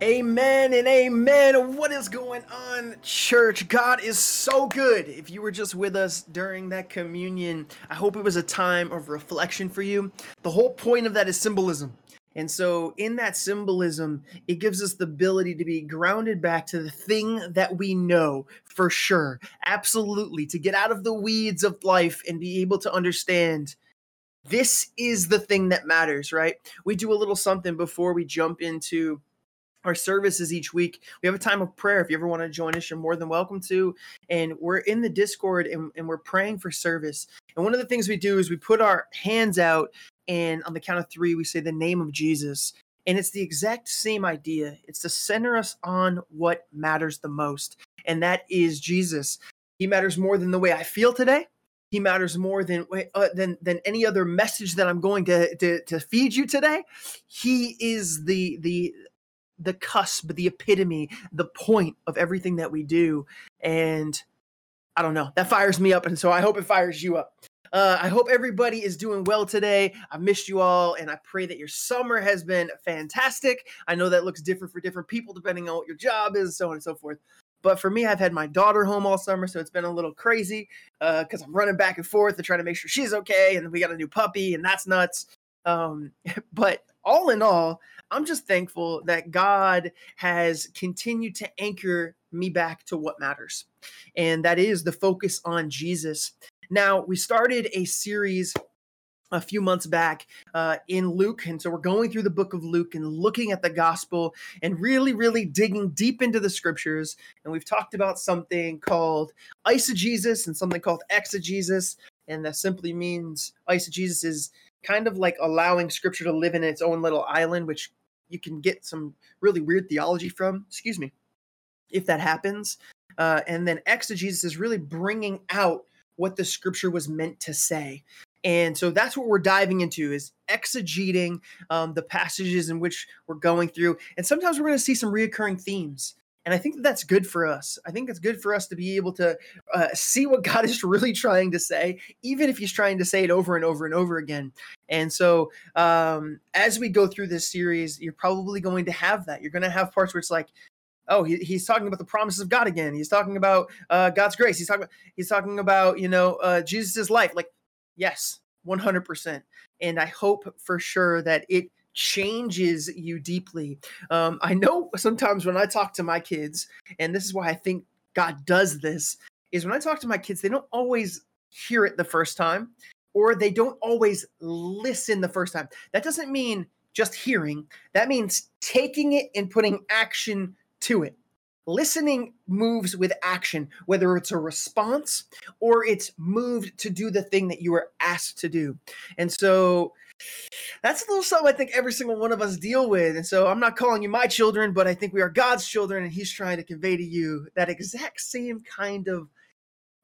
Amen and amen. What is going on, church? God is so good. If you were just with us during that communion, I hope it was a time of reflection for you. The whole point of that is symbolism. And so, in that symbolism, it gives us the ability to be grounded back to the thing that we know for sure, absolutely, to get out of the weeds of life and be able to understand this is the thing that matters, right? We do a little something before we jump into our services each week. We have a time of prayer. If you ever want to join us, you're more than welcome to. And we're in the Discord and, and we're praying for service. And one of the things we do is we put our hands out and on the count of three, we say the name of Jesus. And it's the exact same idea. It's to center us on what matters the most, and that is Jesus. He matters more than the way I feel today. He matters more than uh, than than any other message that I'm going to, to to feed you today. He is the the the cusp, the epitome, the point of everything that we do. And I don't know, that fires me up. And so I hope it fires you up. Uh, I hope everybody is doing well today. I missed you all, and I pray that your summer has been fantastic. I know that looks different for different people depending on what your job is, so on and so forth. But for me, I've had my daughter home all summer, so it's been a little crazy because uh, I'm running back and forth to try to make sure she's okay. And we got a new puppy, and that's nuts. Um, but all in all, I'm just thankful that God has continued to anchor me back to what matters. And that is the focus on Jesus. Now, we started a series a few months back uh, in Luke. And so we're going through the book of Luke and looking at the gospel and really, really digging deep into the scriptures. And we've talked about something called eisegesis and something called exegesis. And that simply means eisegesis is kind of like allowing scripture to live in its own little island, which you can get some really weird theology from. Excuse me. If that happens. Uh, and then exegesis is really bringing out what the scripture was meant to say. And so that's what we're diving into is exegeting um, the passages in which we're going through. And sometimes we're going to see some reoccurring themes. And I think that that's good for us. I think it's good for us to be able to uh, see what God is really trying to say, even if He's trying to say it over and over and over again. And so, um, as we go through this series, you're probably going to have that. You're going to have parts where it's like, oh, he, he's talking about the promises of God again. He's talking about uh, God's grace. He's talking about he's talking about you know uh, Jesus's life. Like, yes, one hundred percent. And I hope for sure that it changes you deeply. Um, I know sometimes when I talk to my kids, and this is why I think God does this, is when I talk to my kids, they don't always hear it the first time, or they don't always listen the first time. That doesn't mean just hearing. That means taking it and putting action to it. Listening moves with action, whether it's a response or it's moved to do the thing that you were asked to do. And so that's a little something I think every single one of us deal with. And so I'm not calling you my children, but I think we are God's children, and He's trying to convey to you that exact same kind of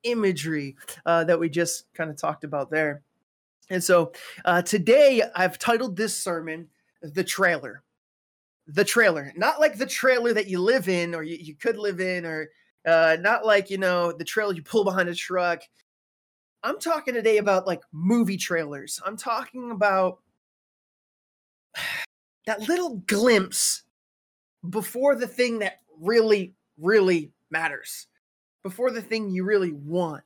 imagery uh, that we just kind of talked about there. And so uh, today I've titled this sermon The Trailer the trailer, not like the trailer that you live in or you, you could live in, or uh, not like, you know, the trailer you pull behind a truck. I'm talking today about like movie trailers. I'm talking about that little glimpse before the thing that really, really matters, before the thing you really want.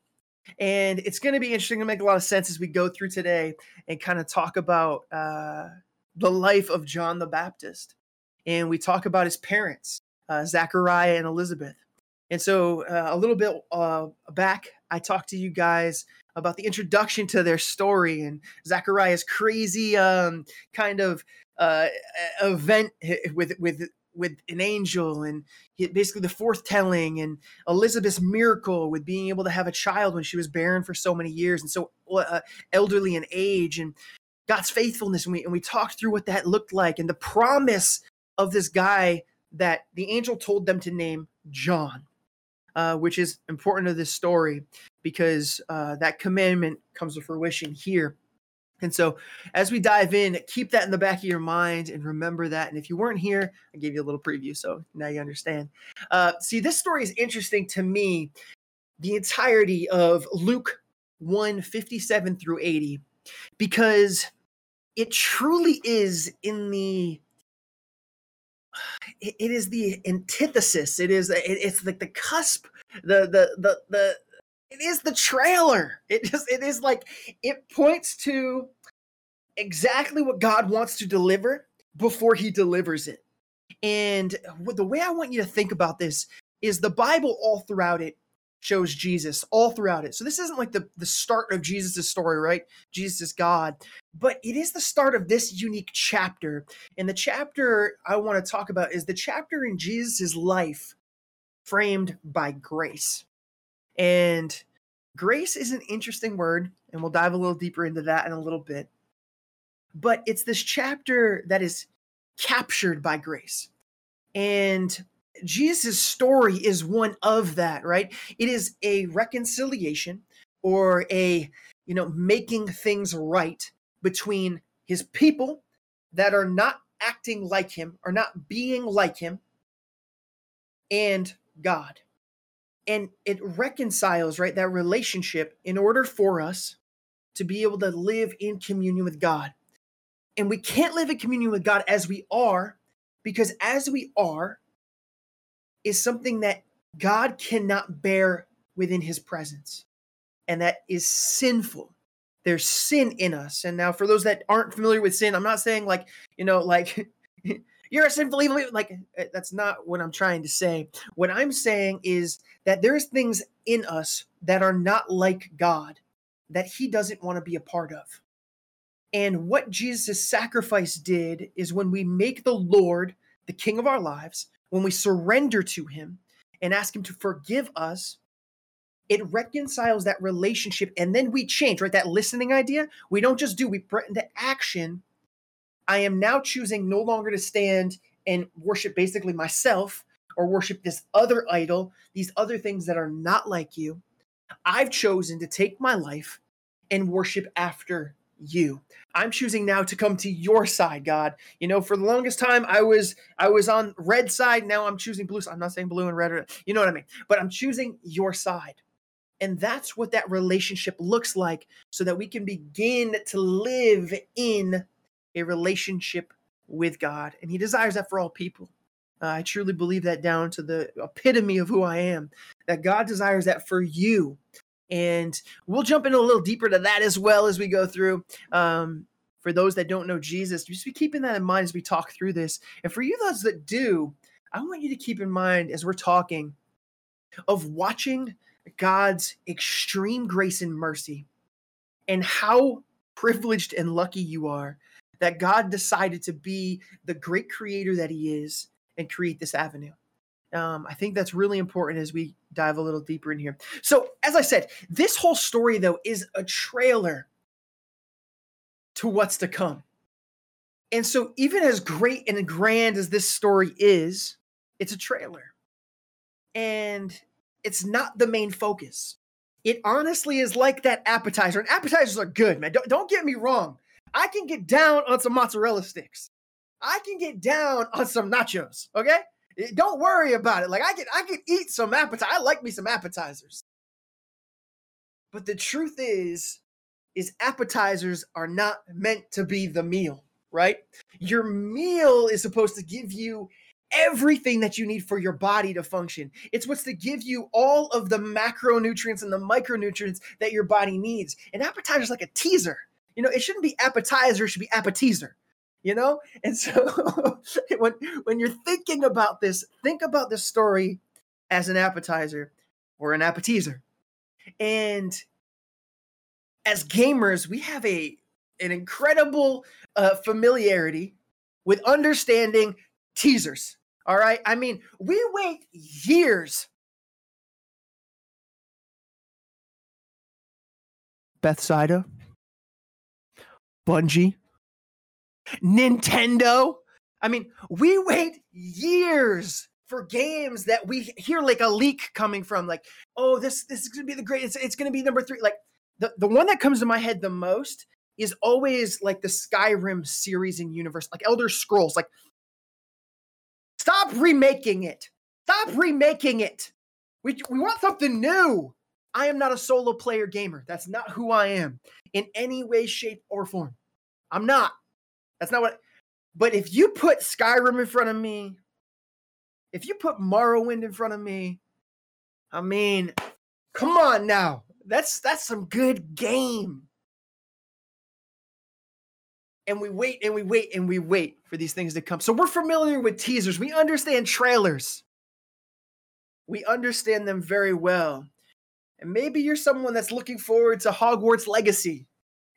And it's going to be interesting to make a lot of sense as we go through today and kind of talk about uh, the life of John the Baptist and we talk about his parents, uh, Zachariah and Elizabeth. And so uh, a little bit uh, back, I talked to you guys about the introduction to their story and Zachariah's crazy um, kind of uh, event with with with an angel and basically the fourth telling and Elizabeth's miracle with being able to have a child when she was barren for so many years and so uh, elderly in age and God's faithfulness and we and we talked through what that looked like and the promise of this guy that the angel told them to name John, uh, which is important to this story because uh, that commandment comes to fruition here. And so, as we dive in, keep that in the back of your mind and remember that. And if you weren't here, I gave you a little preview, so now you understand. Uh, see, this story is interesting to me, the entirety of Luke 1 57 through 80, because it truly is in the it, is the antithesis. It is it, it's like the cusp, the the the the it is the trailer. It just it is like it points to exactly what God wants to deliver before he delivers it. And the way I want you to think about this is the Bible all throughout it shows Jesus all throughout it. So this isn't like the, the start of Jesus' story, right? Jesus is God. But it is the start of this unique chapter. And the chapter I want to talk about is the chapter in Jesus' life framed by grace. And grace is an interesting word, and we'll dive a little deeper into that in a little bit. But it's this chapter that is captured by grace. And Jesus' story is one of that, right? It is a reconciliation or a, you know, making things right between his people that are not acting like him are not being like him and God. And it reconciles, right, that relationship in order for us to be able to live in communion with God. And we can't live in communion with God as we are because as we are is something that God cannot bear within his presence. And that is sinful. There's sin in us. And now, for those that aren't familiar with sin, I'm not saying like, you know, like you're a sinful evil. Like, eh, that's not what I'm trying to say. What I'm saying is that there's things in us that are not like God that he doesn't want to be a part of. And what Jesus' sacrifice did is when we make the Lord the king of our lives, when we surrender to him and ask him to forgive us, it reconciles that relationship and then we change, right? That listening idea, we don't just do, we put into action. I am now choosing no longer to stand and worship basically myself or worship this other idol, these other things that are not like you. I've chosen to take my life and worship after you. I'm choosing now to come to your side, God. You know, for the longest time I was I was on red side, now I'm choosing blue. I'm not saying blue and red, or, you know what I mean? But I'm choosing your side. And that's what that relationship looks like so that we can begin to live in a relationship with God. And he desires that for all people. Uh, I truly believe that down to the epitome of who I am, that God desires that for you. And we'll jump in a little deeper to that as well as we go through. Um, for those that don't know Jesus, just be keeping that in mind as we talk through this. And for you, those that do, I want you to keep in mind as we're talking of watching God's extreme grace and mercy and how privileged and lucky you are that God decided to be the great creator that he is and create this avenue. Um, I think that's really important as we dive a little deeper in here. So, as I said, this whole story, though, is a trailer to what's to come. And so, even as great and grand as this story is, it's a trailer. And it's not the main focus. It honestly is like that appetizer. And appetizers are good, man. Don't, don't get me wrong. I can get down on some mozzarella sticks. I can get down on some nachos, okay? Eh, don't worry about it. Like I can I can eat some appetizers. I like me some appetizers. But the truth is is appetizers are not meant to be the meal, right? Your meal is supposed to give you everything that you need for your body to function. It's what's to give you all of the macronutrients and the micronutrients that your body needs. An appetizer is like a teaser. You know, it shouldn't be appetizer, it should be appetizer you know and so when when you're thinking about this think about this story as an appetizer or an appetizer and as gamers we have a an incredible uh, familiarity with understanding teasers all right i mean we wait years bethesda bungie Nintendo. I mean, we wait years for games that we hear like a leak coming from, like, oh, this this is gonna be the great. It's, it's gonna be number three. Like the the one that comes to my head the most is always like the Skyrim series and universe, like Elder Scrolls. Like, stop remaking it. Stop remaking it. We we want something new. I am not a solo player gamer. That's not who I am in any way, shape, or form. I'm not. That's not what. But if you put Skyrim in front of me, If you put Morrowind in front of me, I mean, come on now. That's that's some good game. And we wait and we wait and we wait for these things to come. So we're familiar with teasers. We understand trailers. We understand them very well. And maybe you're someone that's looking forward to Hogwarts Legacy.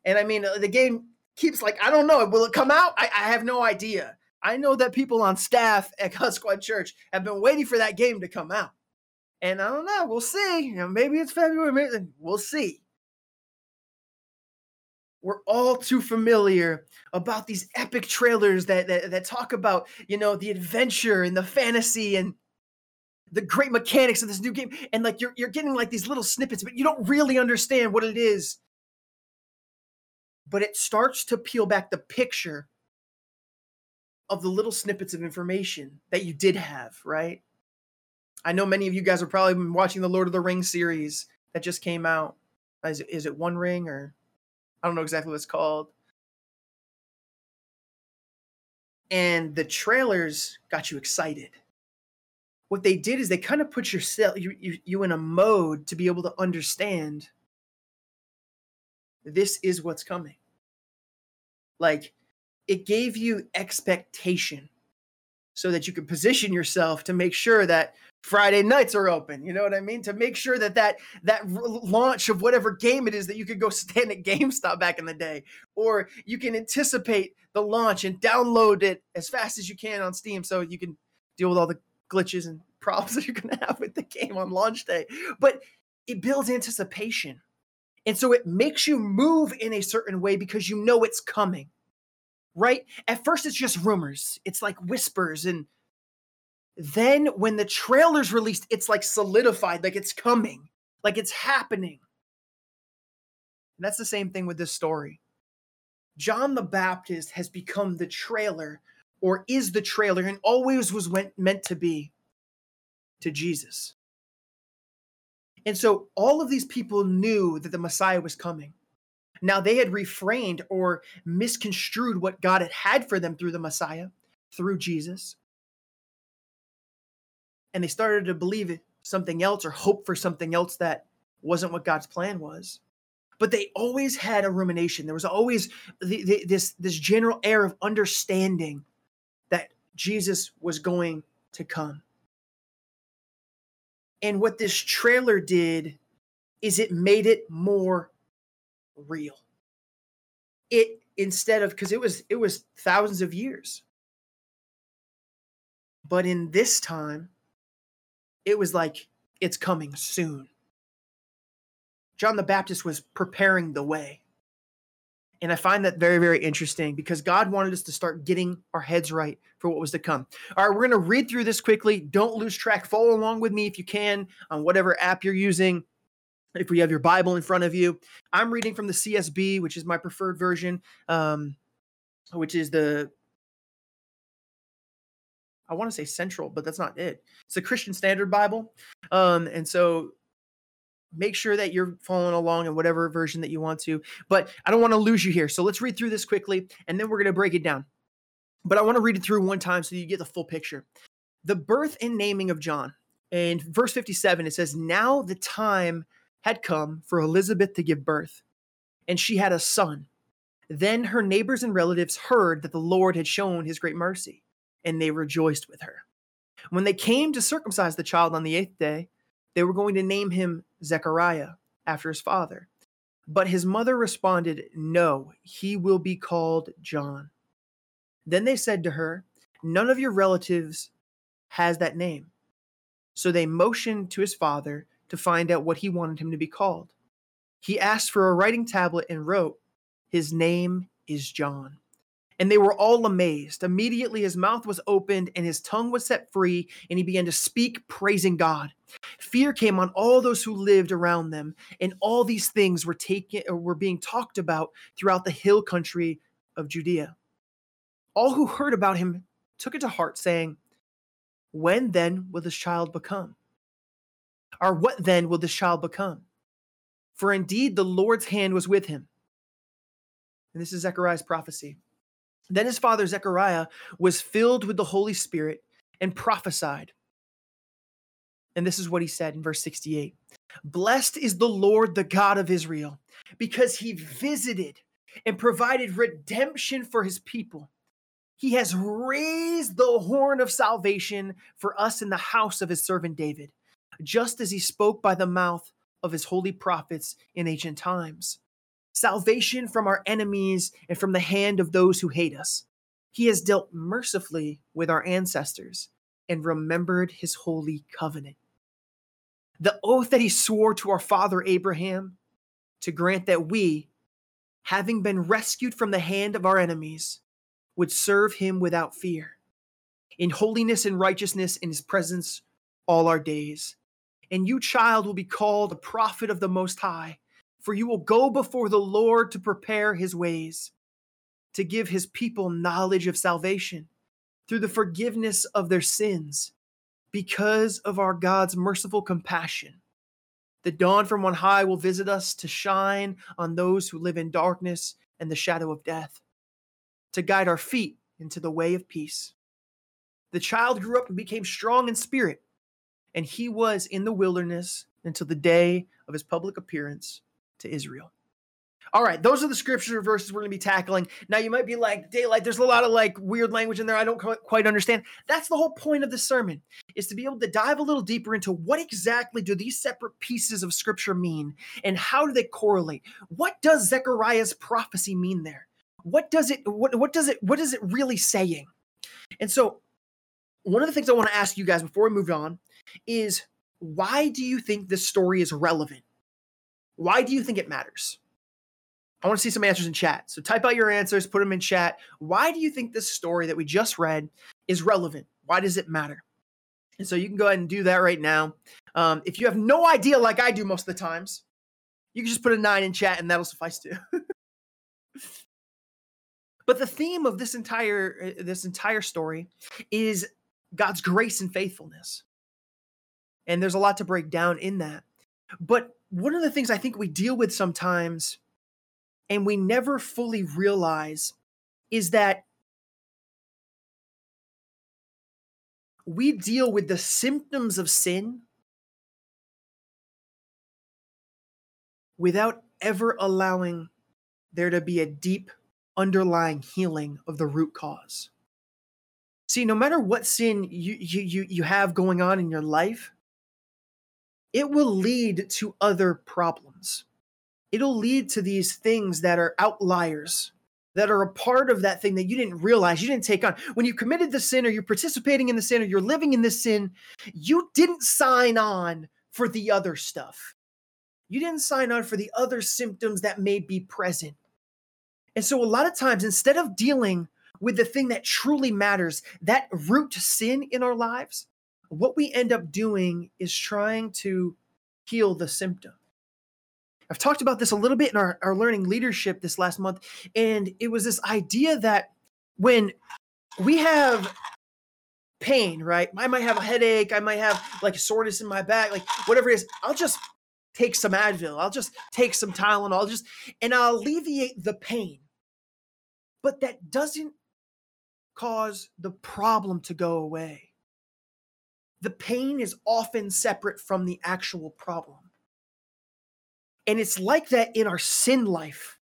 And I mean, uh, the game keeps like, I don't know, will it come out? I, I have no idea. I know that people on staff at God Squad Church have been waiting for that game to come out. And I don't know, we'll see. You know, maybe it's February, maybe, we'll see. We're all too familiar about these epic trailers that, that that talk about, you know, the adventure and the fantasy and the great mechanics of this new game. And like you're you're getting like these little snippets, but you don't really understand what it is. But it starts to peel back the picture of the little snippets of information that you did have, right? I know many of you guys are probably been watching the Lord of the Rings series that just came out. Is is it One Ring or I don't know exactly what it's called. And the trailers got you excited. What they did is they kind of put yourself you, you, you in a mode to be able to understand this is what's coming. Like it gave you expectation so that you could position yourself to make sure that Friday nights are open. You know what I mean? To make sure that that that launch of whatever game it is that you could go stand at GameStop back in the day, or you can anticipate the launch and download it as fast as you can on Steam, so you can deal with all the glitches and problems that you're going to have with the game on launch day. But it builds anticipation, and so it makes you move in a certain way because you know it's coming. Right? At first, it's just rumors. It's like whispers and then when the trailer's released, it's like solidified, like it's coming, like it's happening. And that's the same thing with this story. John the Baptist has become the trailer or is the trailer and always was meant to be to Jesus. And so all of these people knew that the Messiah was coming. Now they had refrained or misconstrued what God had had for them through the Messiah, through Jesus and they started to believe something else or hope for something else that wasn't what God's plan was. But they always had a rumination. There was always the, the, this this general air of understanding that Jesus was going to come. And what this trailer did is it made it more real. It instead of because it was it was thousands of years. But in this time, it was like it's coming soon. John the Baptist was preparing the way. And I find that very, very interesting because God wanted us to start getting our heads right for what was to come. All right, we're going to read through this quickly. Don't lose track. Follow along with me if you can on whatever app you're using. If you have your Bible in front of you, I'm reading from the CSB, which is my preferred version, um, which is the I want to say central, but that's not it. It's a Christian Standard Bible. Um, and so make sure that you're following along in whatever version that you want to. But I don't want to lose you here. So let's read through this quickly and then we're going to break it down. But I want to read it through one time so you get the full picture. The birth and naming of John. In verse 57, it says, Now the time had come for Elizabeth to give birth, and she had a son. Then her neighbors and relatives heard that the Lord had shown his great mercy and they rejoiced with her. When they came to circumcise the child on the eighth day, they were going to name him Zechariah after his father. But his mother responded, No, he will be called John. Then they said to her, None of your relatives has that name. So they motioned to his father to find out what he wanted him to be called. He asked for a writing tablet and wrote, His name is John. And they were all amazed. Immediately his mouth was opened and his tongue was set free, and he began to speak, praising God. Fear came on all those who lived around them, and all these things were taken or were being talked about throughout the hill country of Judea. All who heard about him took it to heart, saying, When then will this child become? Or what then will this child become? For indeed the Lord's hand was with him. And this is Zechariah's prophecy. Then his father Zechariah was filled with the Holy Spirit and prophesied, And this is what he said in verse 68 Blessed is the Lord, the God of Israel, because he visited and provided redemption for his people. He has raised the horn of salvation for us in the house of his servant David, just as he spoke by the mouth of his holy prophets in ancient times. Salvation from our enemies and from the hand of those who hate us. He has dealt mercifully with our ancestors and remembered his holy covenant. The oath that he swore to our father Abraham to grant that we, having been rescued from the hand of our enemies, would serve him without fear, in holiness and righteousness in his presence all our days. And you, child, will be called a prophet of the Most High, for you will go before the Lord to prepare his ways, to give his people knowledge of salvation through the forgiveness of their sins, because of our God's merciful compassion. The dawn from on high will visit us to shine on those who live in darkness and the shadow of death, to guide our feet into the way of peace. The child grew up and became strong in spirit, and he was in the wilderness until the day of his public appearance to Israel. All right, those are the scripture verses we're going to be tackling. Now, you might be like, Daylight, there's a lot of like weird language in there I don't quite understand. That's the whole point of the sermon, is to be able to dive a little deeper into what exactly do these separate pieces of scripture mean and how do they correlate? What does Zechariah's prophecy mean there? What does it what, what does it what is it really saying? And so, one of the things I want to ask you guys before we move on is why do you think this story is relevant? Why do you think it matters? I want to see some answers in chat. So type out your answers, put them in chat. Why do you think this story that we just read is relevant? Why does it matter? And so you can go ahead and do that right now. Um, if you have no idea, like I do most of the times, you can just put a nine in chat and that'll suffice too. but the theme of this entire uh, this entire story is God's grace and faithfulness. And there's a lot to break down in that. But one of the things I think we deal with sometimes and we never fully realize is that we deal with the symptoms of sin without ever allowing there to be a deep underlying healing of the root cause. See, no matter what sin you, you, you, have going on in your life, it will lead to other problems. It'll lead to these things that are outliers that are a part of that thing that you didn't realize you didn't take on. When you committed the sin or you're participating in the sin or you're living in the sin you didn't sign on for the other stuff. You didn't sign on for the other symptoms that may be present. And so a lot of times instead of dealing with the thing that truly matters that root sin in our lives what we end up doing is trying to heal the symptom I've talked about this a little bit in our, our learning leadership this last month. And it was this idea that when we have pain, right? I might have a headache, I might have like soreness in my back, like whatever it is, I'll just take some Advil, I'll just take some Tylenol, I'll just and I'll alleviate the pain. But that doesn't cause the problem to go away. The pain is often separate from the actual problem. And it's like that in our sin life,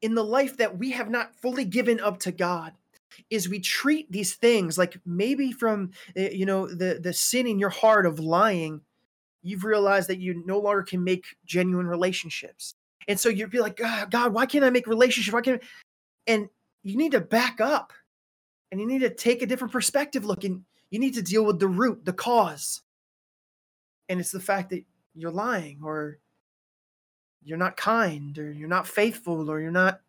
in the life that we have not fully given up to God. Is we treat these things like maybe from eh, you know the the sin in your heart of lying, you've realized that you no longer can make genuine relationships, and so you'd be like, God, God why can't I make relationships Why can't? I? And you need to back up, and you need to take a different perspective look, and you need to deal with the root, the cause, and it's the fact that you're lying or you're not kind or you're not faithful or you're not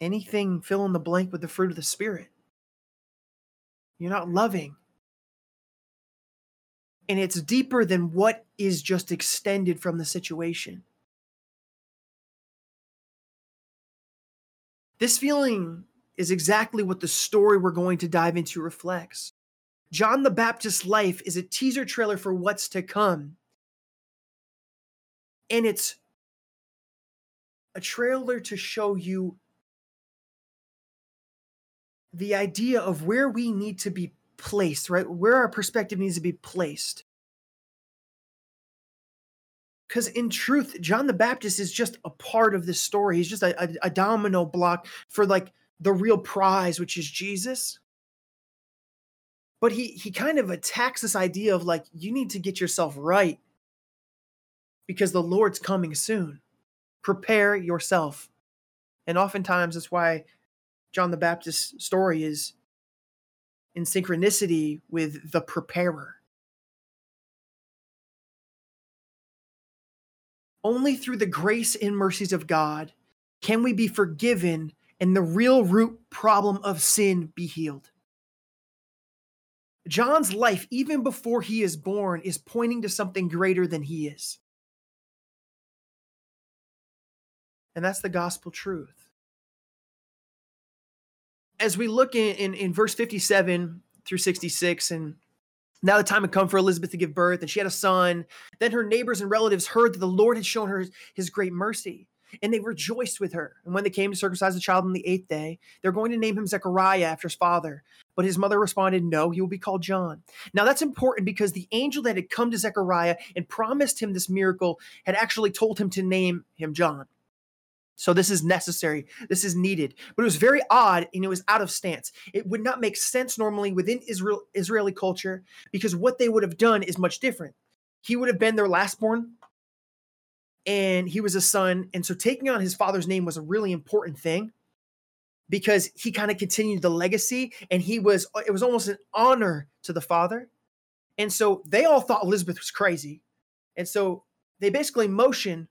anything fill in the blank with the fruit of the spirit. You're not loving. And it's deeper than what is just extended from the situation. This feeling is exactly what the story we're going to dive into reflects John the Baptist's life is a teaser trailer for what's to come. And it's a trailer to show you the idea of where we need to be placed, right? Where our perspective needs to be placed. Because in truth, John the Baptist is just a part of this story. He's just a, a, a domino block for like the real prize, which is Jesus. But he he kind of attacks this idea of like you need to get yourself right because the Lord's coming soon. Prepare yourself. And oftentimes that's why John the Baptist's story is in synchronicity with the preparer. Only through the grace and mercies of God can we be forgiven and the real root problem of sin be healed. John's life, even before he is born, is pointing to something greater than he is. And that's the gospel truth. As we look in, in, in verse 57 through 66, and now the time had come for Elizabeth to give birth, and she had a son. Then her neighbors and relatives heard that the Lord had shown her his great mercy, and they rejoiced with her. And when they came to circumcise the child on the eighth day, they're going to name him Zechariah after his father. But his mother responded, No, he will be called John. Now that's important because the angel that had come to Zechariah and promised him this miracle had actually told him to name him John. So this is necessary. This is needed. But it was very odd and it was out of stance. It would not make sense normally within Israel Israeli culture because what they would have done is much different. He would have been their lastborn and he was a son and so taking on his father's name was a really important thing because he kind of continued the legacy and he was uh, it was almost an honor to the father. And so they all thought Elizabeth was crazy. And so they basically motion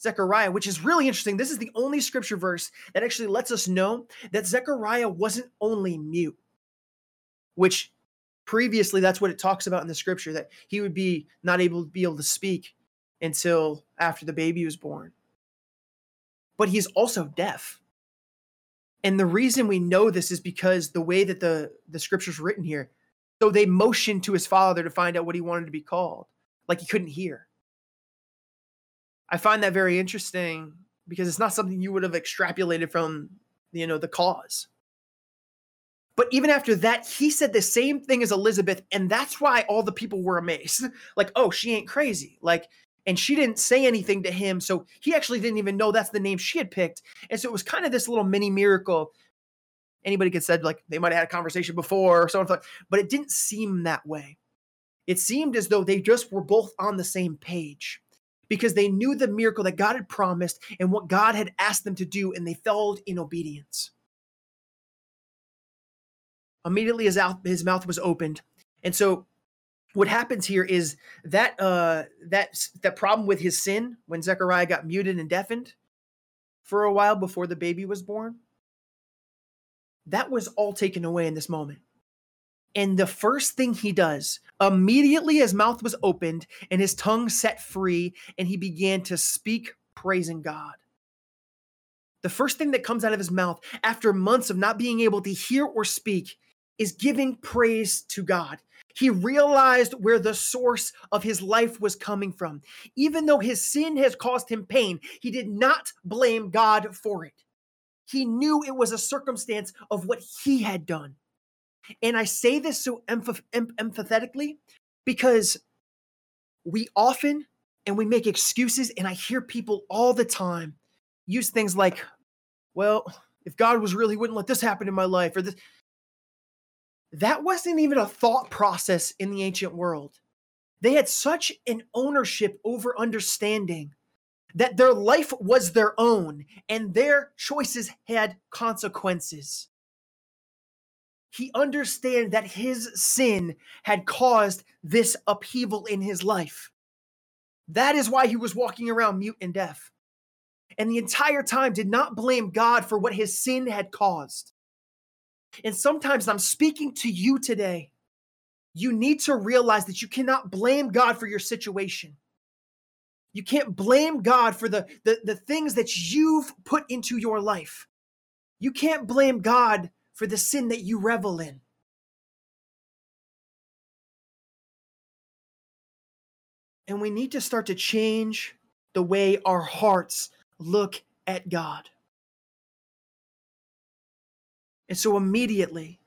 Zechariah, which is really interesting. This is the only scripture verse that actually lets us know that Zechariah wasn't only mute, which previously that's what it talks about in the scripture that he would be not able to be able to speak until after the baby was born. But he's also deaf. And the reason we know this is because the way that the the scripture's written here. So they motioned to his father to find out what he wanted to be called, like he couldn't hear. I find that very interesting because it's not something you would have extrapolated from, you know, the cause. But even after that, he said the same thing as Elizabeth, and that's why all the people were amazed. like, oh, she ain't crazy. Like, and she didn't say anything to him, so he actually didn't even know that's the name she had picked. And so it was kind of this little mini miracle. Anybody could said like they might have had a conversation before or something, but it didn't seem that way. It seemed as though they just were both on the same page because they knew the miracle that God had promised and what God had asked them to do, and they fell in obedience. Immediately, his, his mouth was opened. And so, what happens here is that uh, that that problem with his sin when Zechariah got muted and deafened for a while before the baby was born, that was all taken away in this moment. And the first thing he does, immediately his mouth was opened and his tongue set free, and he began to speak, praising God. The first thing that comes out of his mouth after months of not being able to hear or speak is giving praise to God. He realized where the source of his life was coming from. Even though his sin has caused him pain, he did not blame God for it. He knew it was a circumstance of what he had done. And I say this so emph- em- empathetically because we often and we make excuses, and I hear people all the time use things like, well, if God was real, he wouldn't let this happen in my life, or this. That wasn't even a thought process in the ancient world. They had such an ownership over understanding that their life was their own and their choices had consequences he understood that his sin had caused this upheaval in his life. That is why he was walking around mute and deaf. And the entire time did not blame God for what his sin had caused. And sometimes I'm speaking to you today. You need to realize that you cannot blame God for your situation. You can't blame God for the, the, the things that you've put into your life. You can't blame God for the sin that you revel in. And we need to start to change the way our hearts look at God. And so immediately,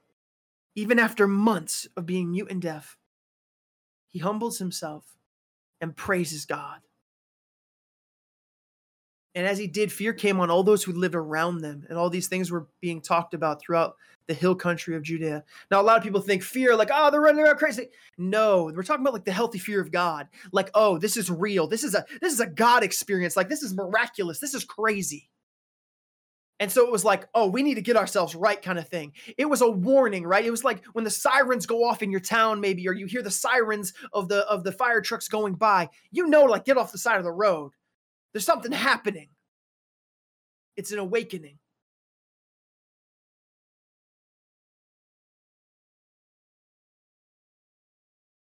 even after months of being mute and deaf, he humbles himself and praises God. And as he did, fear came on all those who lived around them, and all these things were being talked about throughout the hill country of Judea. Now, a lot of people think fear, like, oh, they're running around crazy. No, we're talking about like the healthy fear of God. Like, oh, this is real. This is a this is a God experience. Like, this is miraculous. This is crazy. And so it was like, oh, we need to get ourselves right kind of thing. It was a warning, right? It was like when the sirens go off in your town, maybe, or you hear the sirens of the of the fire trucks going by. You know, like get off the side of the road. There's something happening. It's an awakening.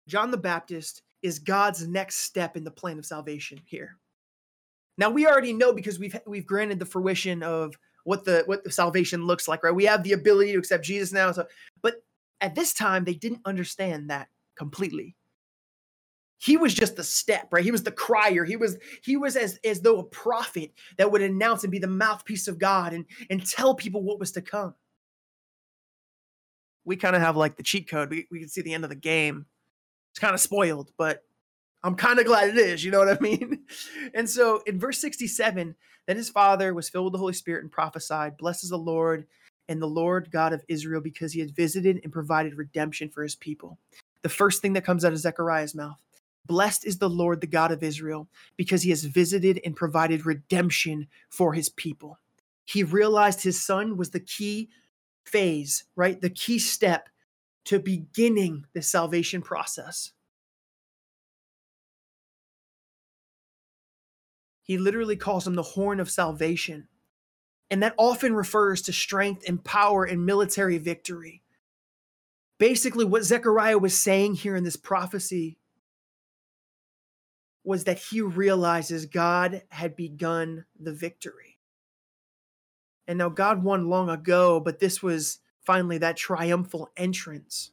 John the Baptist is God's next step in the plan of salvation here. Now we already know because we've we've granted the fruition of what the what the salvation looks like, right? We have the ability to accept Jesus now. So, but at this time, they didn't understand that completely. He was just the step, right? He was the crier. He was he was as as though a prophet that would announce and be the mouthpiece of God and and tell people what was to come. We kind of have like the cheat code. We we can see the end of the game. It's kind of spoiled, but I'm kind of glad it is. You know what I mean? And so in verse 67, then his father was filled with the Holy Spirit and prophesied, Blesses the Lord and the Lord God of Israel because he had visited and provided redemption for his people. The first thing that comes out of Zechariah's mouth Blessed is the Lord, the God of Israel, because he has visited and provided redemption for his people. He realized his son was the key phase, right? The key step to beginning the salvation process. He literally calls him the horn of salvation. And that often refers to strength and power and military victory. Basically, what Zechariah was saying here in this prophecy was that he realizes God had begun the victory. And now God won long ago, but this was finally that triumphal entrance.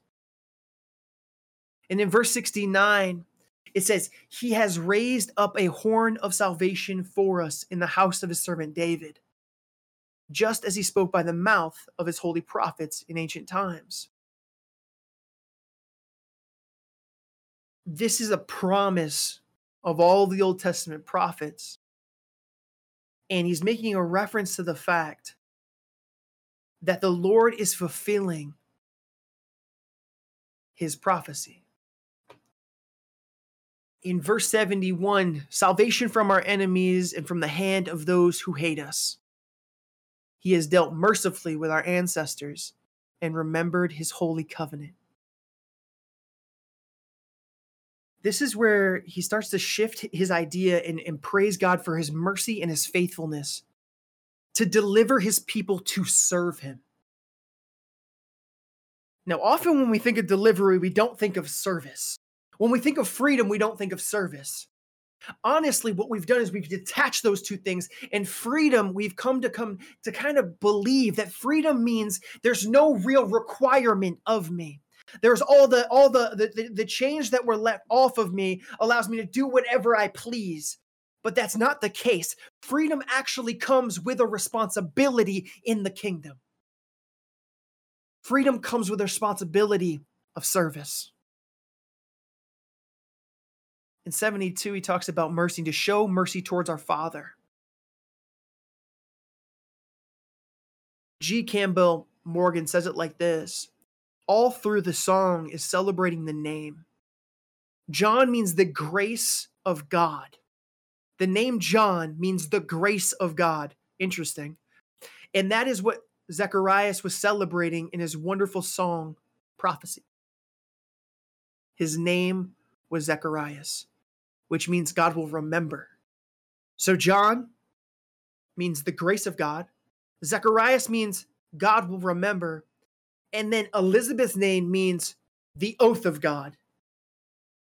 And in verse 69, it says, He has raised up a horn of salvation for us in the house of his servant David, just as he spoke by the mouth of his holy prophets in ancient times. This is a promise of all the Old Testament prophets. And he's making a reference to the fact that the Lord is fulfilling his prophecy in verse 71 salvation from our enemies and from the hand of those who hate us. He has dealt mercifully with our ancestors and remembered his holy covenant. This is where he starts to shift his idea and, and praise God for his mercy and his faithfulness to deliver his people to serve him. Now, often when we think of delivery, we don't think of service. When we think of freedom, we don't think of service. Honestly, what we've done is we've detached those two things. And freedom, we've come to come to kind of believe that freedom means there's no real requirement of me. There's all the all the the, the change that were let off of me allows me to do whatever I please. But that's not the case. Freedom actually comes with a responsibility in the kingdom. Freedom comes with a responsibility of service. In 72, he talks about mercy, to show mercy towards our Father. G. Campbell Morgan says it like this All through the song is celebrating the name. John means the grace of God. The name John means the grace of God. Interesting. And that is what Zacharias was celebrating in his wonderful song, Prophecy. His name was Zacharias which means God will remember. So John means the grace of God. Zacharias means God will remember. And then Elizabeth's name means the oath of God.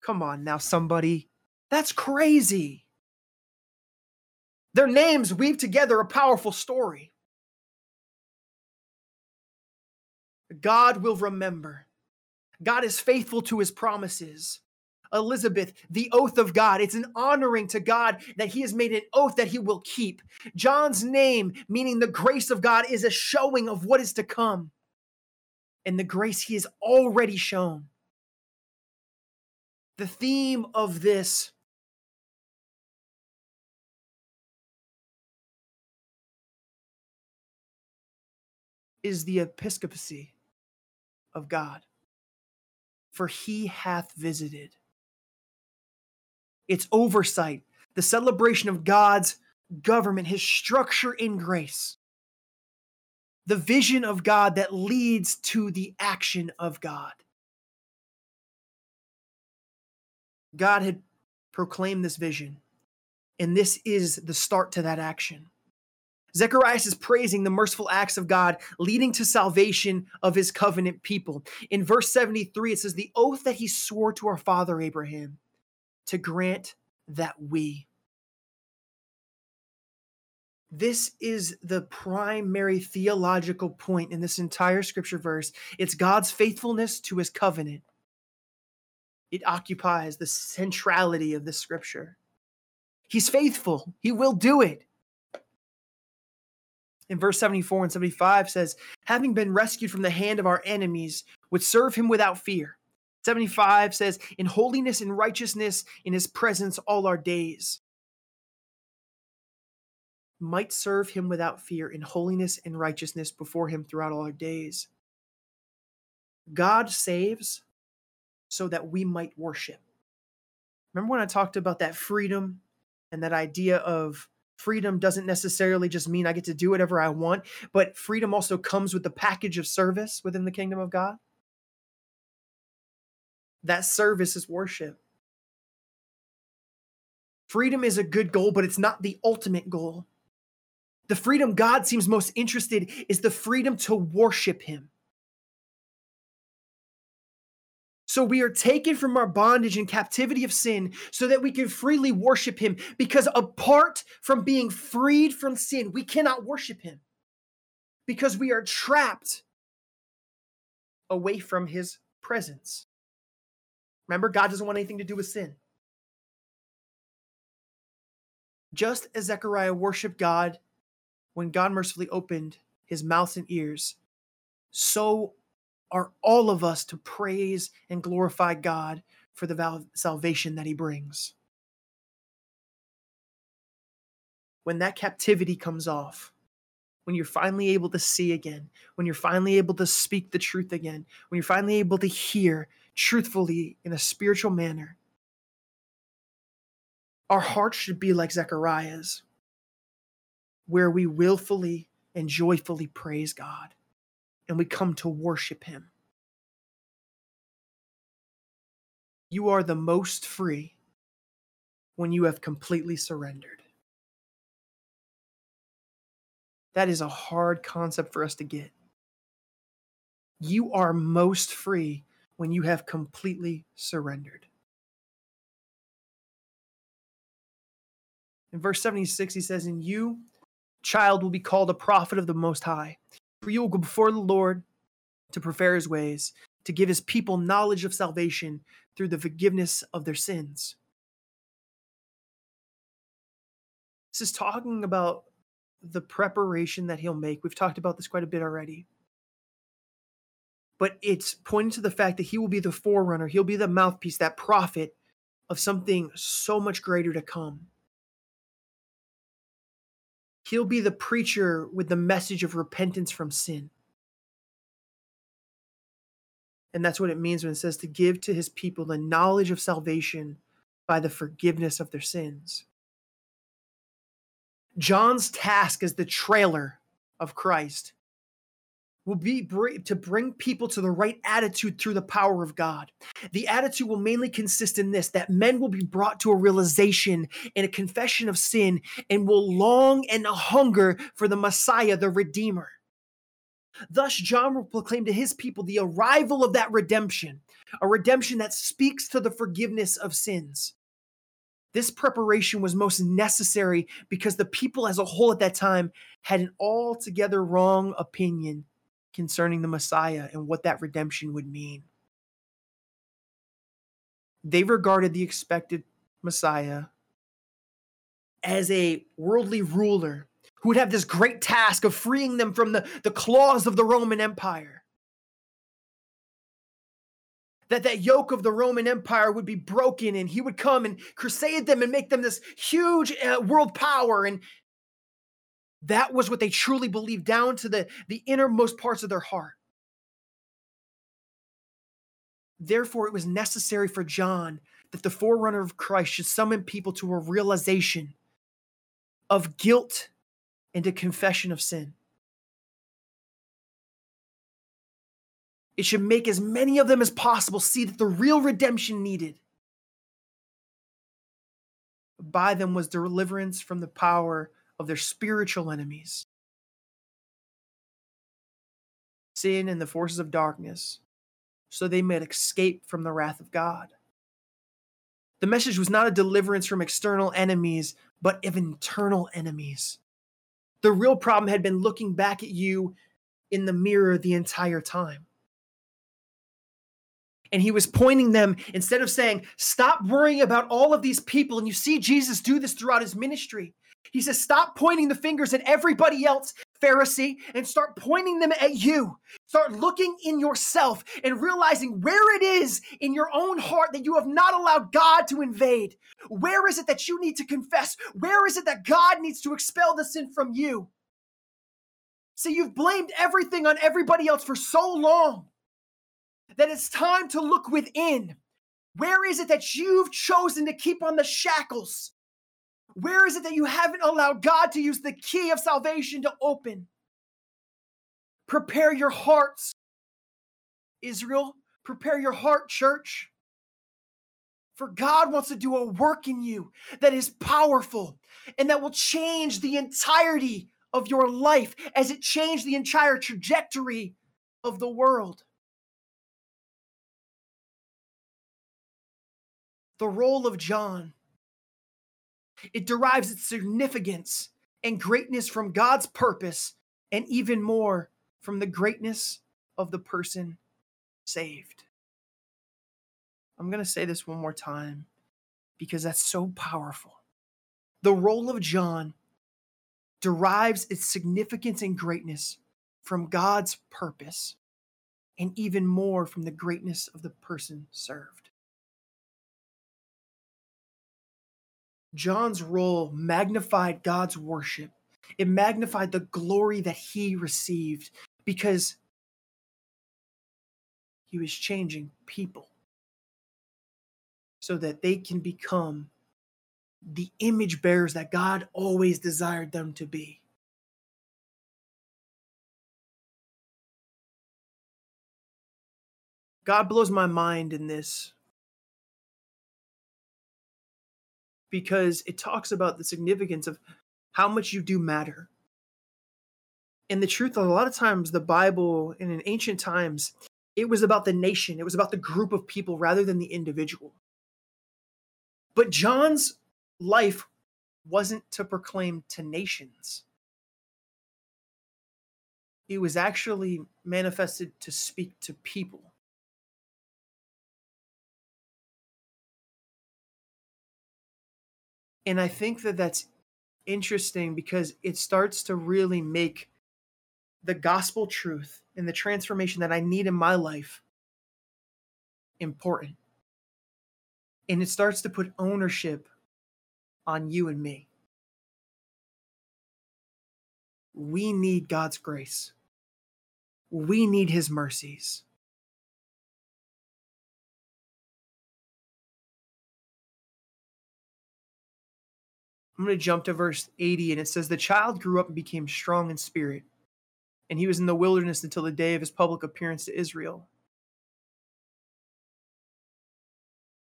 Come on now, somebody. That's crazy. Their names weave together a powerful story. God will remember. God is faithful to his promises. Elizabeth, the oath of God. It's an honoring to God that he has made an oath that he will keep. John's name, meaning the grace of God, is a showing of what is to come. and the grace he has already shown. The theme of this is the episcopacy of God, for he hath visited. It's oversight, the celebration of God's government, his structure in grace, the vision of God that leads to the action of God. God had proclaimed this vision, and this is the start to that action. Zechariah is praising the merciful acts of God leading to salvation of his covenant people. In verse 73, it says, The oath that he swore to our father Abraham to grant that we. This is the primary theological point in this entire scripture verse. It's God's faithfulness to his covenant. It occupies the centrality of this scripture. He's faithful, he will do it in verse 74 and 75 says, having been rescued from the hand of our enemies, would serve him without fear. 75 says, in holiness and righteousness in his presence all our days. Might serve him without fear in holiness and righteousness before him throughout all our days. God saves so that we might worship. Remember when I talked about that freedom and that idea of freedom doesn't necessarily just mean I get to do whatever I want, but freedom also comes with the package of service within the kingdom of God. That service is worship. Freedom is a good goal, but it's not the ultimate goal. The freedom God seems most interested is the freedom to worship Him. So we are taken from our bondage and captivity of sin so that we can freely worship him. Because apart from being freed from sin, we cannot worship him. Because we are trapped away from his presence. Remember, God doesn't want anything to do with sin. Just as Zechariah worshiped God when God mercifully opened his mouth and ears, so are all of us to praise and glorify God for the val- salvation that he brings. When that captivity comes off, when you're finally able to see again, when you're finally able to speak the truth again, when you're finally able to hear truthfully in a spiritual manner, our hearts should be like Zechariah's, where we willfully and joyfully praise God and we come to worship him. You are the most free when you have completely surrendered. That is a hard concept for us to get. You are most free when you have completely surrendered. In verse 76, he says, And you, child, will be called a prophet of the Most High. For you will go before the Lord to prepare his ways, to give his people knowledge of salvation through the forgiveness of their sins. This is talking about the preparation that he'll make. We've talked about this quite a bit already. But it's pointing to the fact that he will be the forerunner, he'll be the mouthpiece, that prophet of something so much greater to come. He'll be the preacher with the message of repentance from sin. And that's what it means when it says to give to his people the knowledge of salvation by the forgiveness of their sins. John's task as the trailer of Christ will be to bring people to the right attitude through the power of God. The attitude will mainly consist in this that men will be brought to a realization and a confession of sin and will long and hunger for the Messiah, the Redeemer. Thus, John will proclaim to his people the arrival of that redemption, a redemption that speaks to the forgiveness of sins. This preparation was most necessary because the people as a whole at that time had an altogether wrong opinion concerning the Messiah and what that redemption would mean. They regarded the expected Messiah as a worldly ruler who would have this great task of freeing them from the, the claws of the Roman Empire. that that yoke of the Roman Empire would be broken and he would come and crusade them and make them this huge uh, world power and that was what they truly believed down to the the innermost parts of their heart. Therefore it was necessary for John that the forerunner of Christ should summon people to a realization of guilt and a confession of sin. It should make as many of them as possible see that the real redemption needed by them was deliverance from the power of their spiritual enemies, sin and the forces of darkness, so they might escape from the wrath of God. The message was not a deliverance from external enemies, but of internal enemies. The real problem had been looking back at you in the mirror the entire time and he was pointing them instead of saying, Stop worrying about all of these people. And you see Jesus do this throughout his ministry. He says, Stop pointing the fingers at everybody else, Pharisee, and start pointing them at you. Start looking in yourself and realizing where it is in your own heart that you have not allowed God to invade. Where is it that you need to confess? Where is it that God needs to expel the sin from you? See, you've blamed everything on everybody else for so long that it's time to look within. Where is it that you've chosen to keep on the shackles? Where is it that you haven't allowed God to use the key of salvation to open? Prepare your hearts, Israel. Prepare your heart, church. For God wants to do a work in you that is powerful and that will change the entirety of your life as it changed the entire trajectory of the world. the role of John. It derives its significance and greatness from God's purpose, and even more from the greatness of the person saved. I'm going to say this one more time because that's so powerful. The role of John derives its significance and greatness from God's purpose, and even more from the greatness of the person served. John's role magnified God's worship. It magnified the glory that he received because he was changing people so that they can become the image bearers that God always desired them to be. God blows my mind in this because it talks about the significance of how much you do matter. And the truth, a lot of times, the Bible and in ancient times, it was about the nation, it was about the group of people rather than the individual. But John's life wasn't to proclaim to nations, it was actually manifested to speak to people. And I think that that's interesting because it starts to really make the gospel truth and the transformation that I need in my life important. And it starts to put ownership on you and me. We need God's grace. We need his mercies. I'm going to jump to verse 80, and it says, The child grew up and became strong in spirit, and he was in the wilderness until the day of his public appearance to Israel.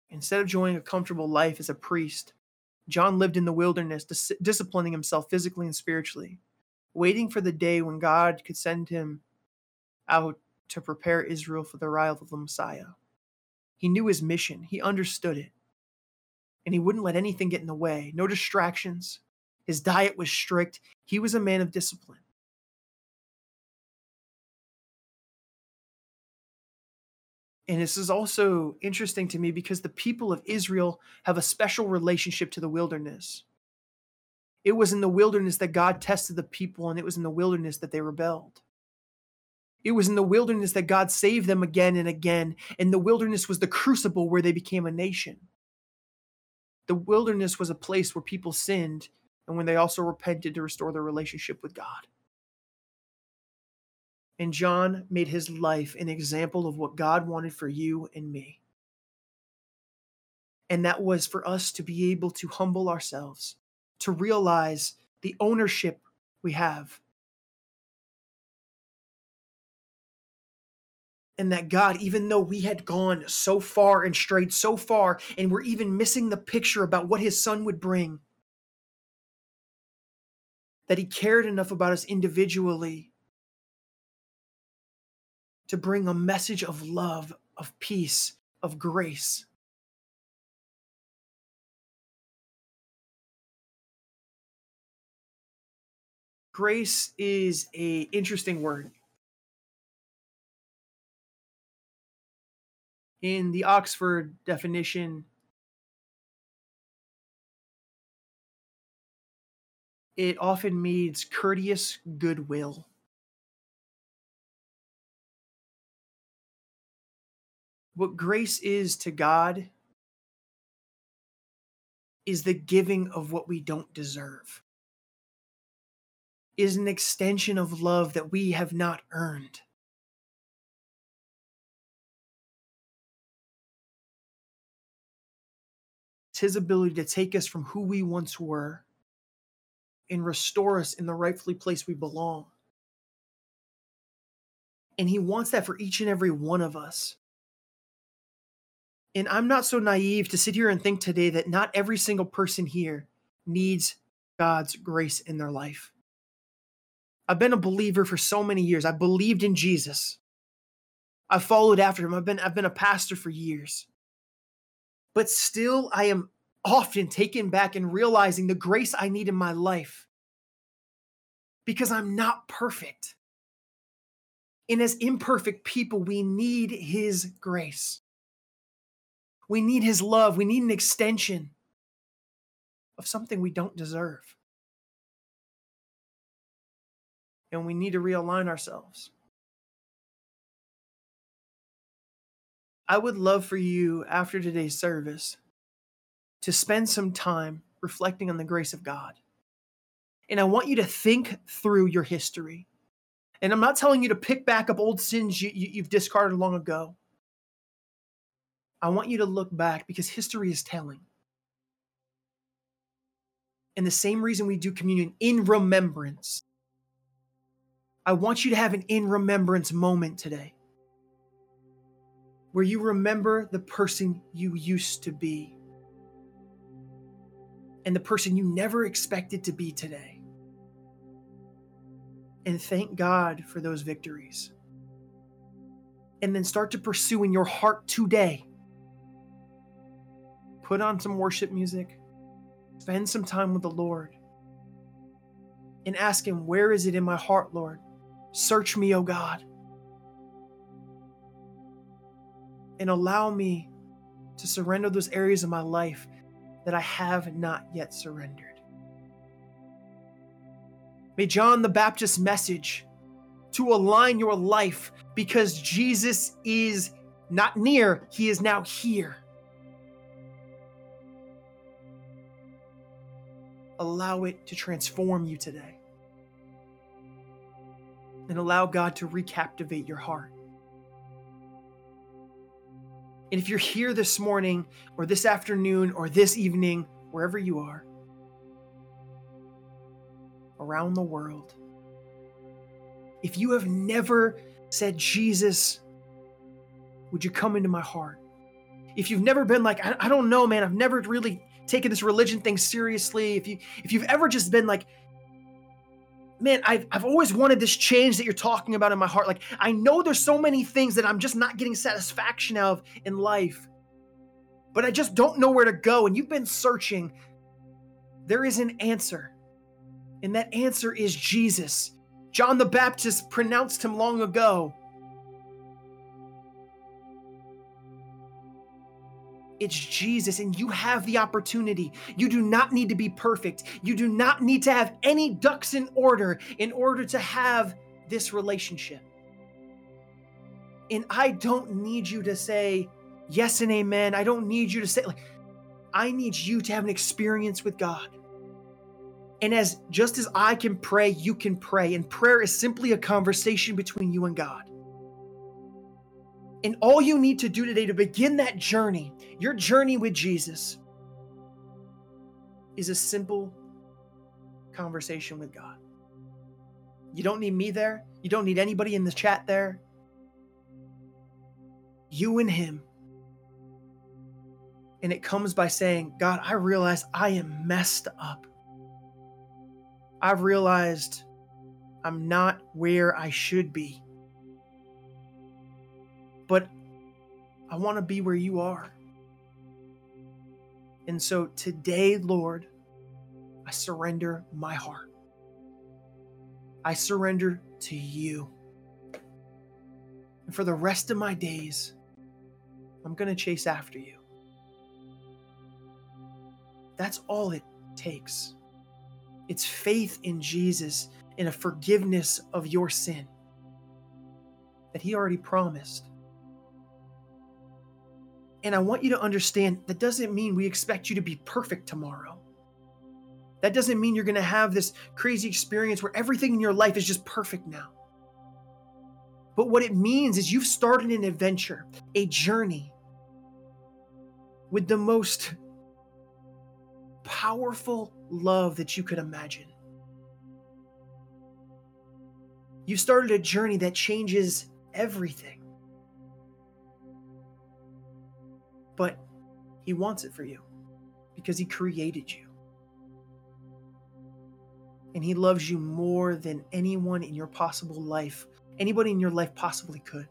Instead of enjoying a comfortable life as a priest, John lived in the wilderness, dis- disciplining himself physically and spiritually, waiting for the day when God could send him out to prepare Israel for the arrival of the Messiah. He knew his mission, he understood it and he wouldn't let anything get in the way. No distractions. His diet was strict. He was a man of discipline. And this is also interesting to me because the people of Israel have a special relationship to the wilderness. It was in the wilderness that God tested the people, and it was in the wilderness that they rebelled. It was in the wilderness that God saved them again and again, and the wilderness was the crucible where they became a nation. The wilderness was a place where people sinned and when they also repented to restore their relationship with God. And John made his life an example of what God wanted for you and me. And that was for us to be able to humble ourselves, to realize the ownership we have. And that God, even though we had gone so far and strayed so far, and we're even missing the picture about what his son would bring, that he cared enough about us individually to bring a message of love, of peace, of grace. Grace is a interesting word. In the Oxford definition, it often means courteous goodwill. What grace is to God is the giving of what we don't deserve, is an extension of love that we have not earned. It's his ability to take us from who we once were and restore us in the rightfully place we belong. And he wants that for each and every one of us. And I'm not so naive to sit here and think today that not every single person here needs God's grace in their life. I've been a believer for so many years. I believed in Jesus. I followed after him. I've been I've been a pastor for years. But still I am often taken back and realizing the grace I need in my life because I'm not perfect. And as imperfect people, we need His grace. We need His love. We need an extension of something we don't deserve. And we need to realign ourselves. I would love for you after today's service to spend some time reflecting on the grace of God. And I want you to think through your history. And I'm not telling you to pick back up old sins you, you, you've discarded long ago. I want you to look back because history is telling. And the same reason we do communion in remembrance. I want you to have an in remembrance moment today where you remember the person you used to be and the person you never expected to be today. And thank God for those victories. And then start to pursue in your heart today. Put on some worship music, spend some time with the Lord, and ask Him, Where is it in my heart, Lord? Search me, O God. And allow me to surrender those areas of my life that I have not yet surrendered. May John the Baptist's message to align your life because Jesus is not near, he is now here. Allow it to transform you today. And allow God to recaptivate your heart. And if you're here this morning or this afternoon or this evening, wherever you are, around the world, if you have never said, Jesus, would you come into my heart? If you've never been like, I, I don't know, man, I've never really taken this religion thing seriously. If you if you've ever just been like, man, I've, I've always wanted this change that you're talking about in my heart. Like, I know there's so many things that I'm just not getting satisfaction out of in life, but I just don't know where to go. And you've been searching. There is an answer, and that answer is Jesus. John the Baptist pronounced him long ago. It's Jesus, and you have the opportunity. You do not need to be perfect. You do not need to have any ducks in order in order to have this relationship. And I don't need you to say yes and amen. I don't need you to say, like, I need you to have an experience with God. And as just as I can pray, you can pray. And prayer is simply a conversation between you and God. And all you need to do today to begin that journey, your journey with Jesus, is a simple conversation with God. You don't need me there. You don't need anybody in the chat there. You and Him. And it comes by saying, God, I realize I am messed up. I've realized I'm not where I should be. But I want to be where you are. And so today, Lord, I surrender my heart. I surrender to you. And for the rest of my days, I'm going to chase after you. That's all it takes. It's faith in Jesus and a forgiveness of your sin that He already promised. And I want you to understand that doesn't mean we expect you to be perfect tomorrow. That doesn't mean you're going to have this crazy experience where everything in your life is just perfect now. But what it means is you've started an adventure, a journey with the most powerful love that you could imagine. You've started a journey that changes everything. He wants it for you because He created you. And He loves you more than anyone in your possible life, anybody in your life possibly could.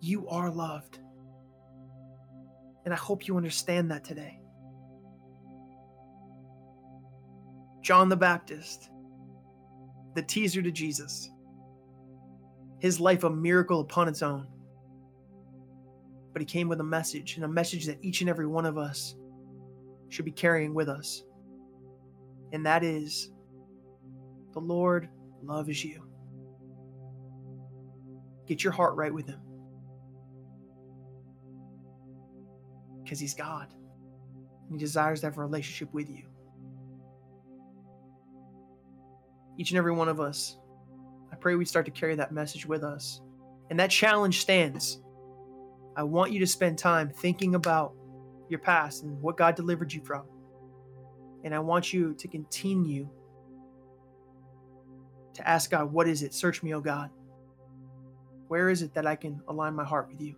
You are loved. And I hope you understand that today. John the Baptist, the teaser to Jesus, his life a miracle upon its own. But he came with a message, and a message that each and every one of us should be carrying with us. And that is the Lord loves you. Get your heart right with him. Because he's God. And he desires to have a relationship with you. each and every one of us. I pray we start to carry that message with us. And that challenge stands. I want you to spend time thinking about your past and what God delivered you from. And I want you to continue to ask God, What is it? Search me, O God. Where is it that I can align my heart with you?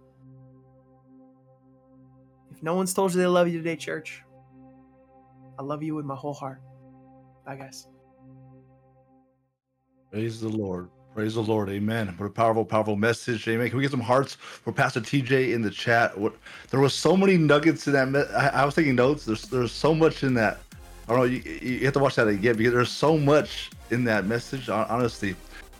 If no one's told you they love you today, church, I love you with my whole heart. Bye, guys. Praise the Lord. Praise the Lord. Amen. What a powerful, powerful message. Amen. Can we get some hearts for Pastor TJ in the chat? What there was so many nuggets in that. Me- I, I, was taking notes. There's there's so much in that. I don't know. You, you have to watch that again because there's so much in that message. Honestly,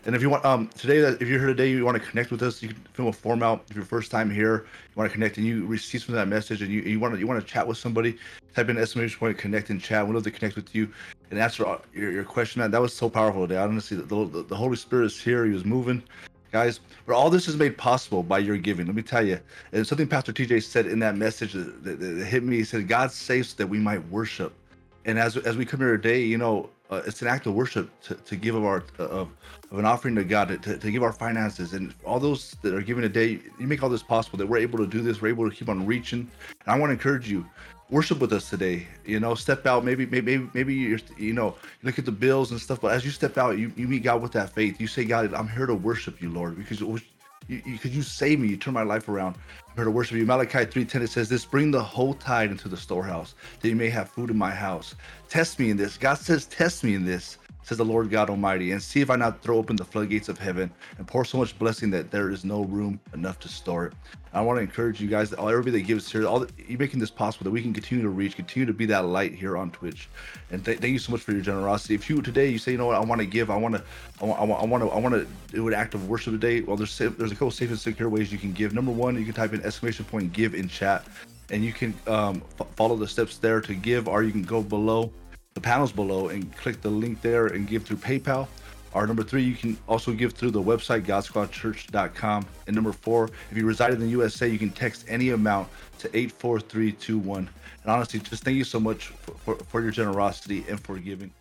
and if you want, um, today, if you're here today, you want to connect with us, you can fill a form out. If you're first time here, you want to connect, and you receive some of that message, and you, you want to you want to chat with somebody, type in exclamation point, connect and chat. We'd love to connect with you and answer your, your question. That that was so powerful today. I honestly, the, the, the Holy Spirit is here. He was moving, guys. But all this is made possible by your giving. Let me tell you, and something Pastor TJ said in that message that, that, that hit me. He said, "God saves that we might worship." And as as we come here today, you know, uh, it's an act of worship to, to give of our of, of an offering to God to, to give our finances and all those that are giving today. You make all this possible that we're able to do this. We're able to keep on reaching. And I want to encourage you, worship with us today. You know, step out. Maybe maybe maybe you're you know look at the bills and stuff, but as you step out, you, you meet God with that faith. You say, God, I'm here to worship you, Lord, because you, because you, you save me, you turn my life around. Here to worship you. Malachi 3:10 it says this: Bring the whole tithe into the storehouse, that you may have food in my house. Test me in this. God says, Test me in this, says the Lord God Almighty, and see if I not throw open the floodgates of heaven and pour so much blessing that there is no room enough to store it. I want to encourage you guys, all everybody that gives here, all the, you making this possible that we can continue to reach, continue to be that light here on Twitch. And th- thank you so much for your generosity. If you today you say, you know what, I want to give, I want to, I want, I want to, I want to do an act of worship today. Well, there's there's a couple safe and secure ways you can give. Number one, you can type in exclamation point give in chat, and you can um, f- follow the steps there to give, or you can go below the panels below and click the link there and give through PayPal Our number three, you can also give through the website, godsquadchurch.com. And number four, if you reside in the USA, you can text any amount to 84321. And honestly, just thank you so much for, for, for your generosity and for giving.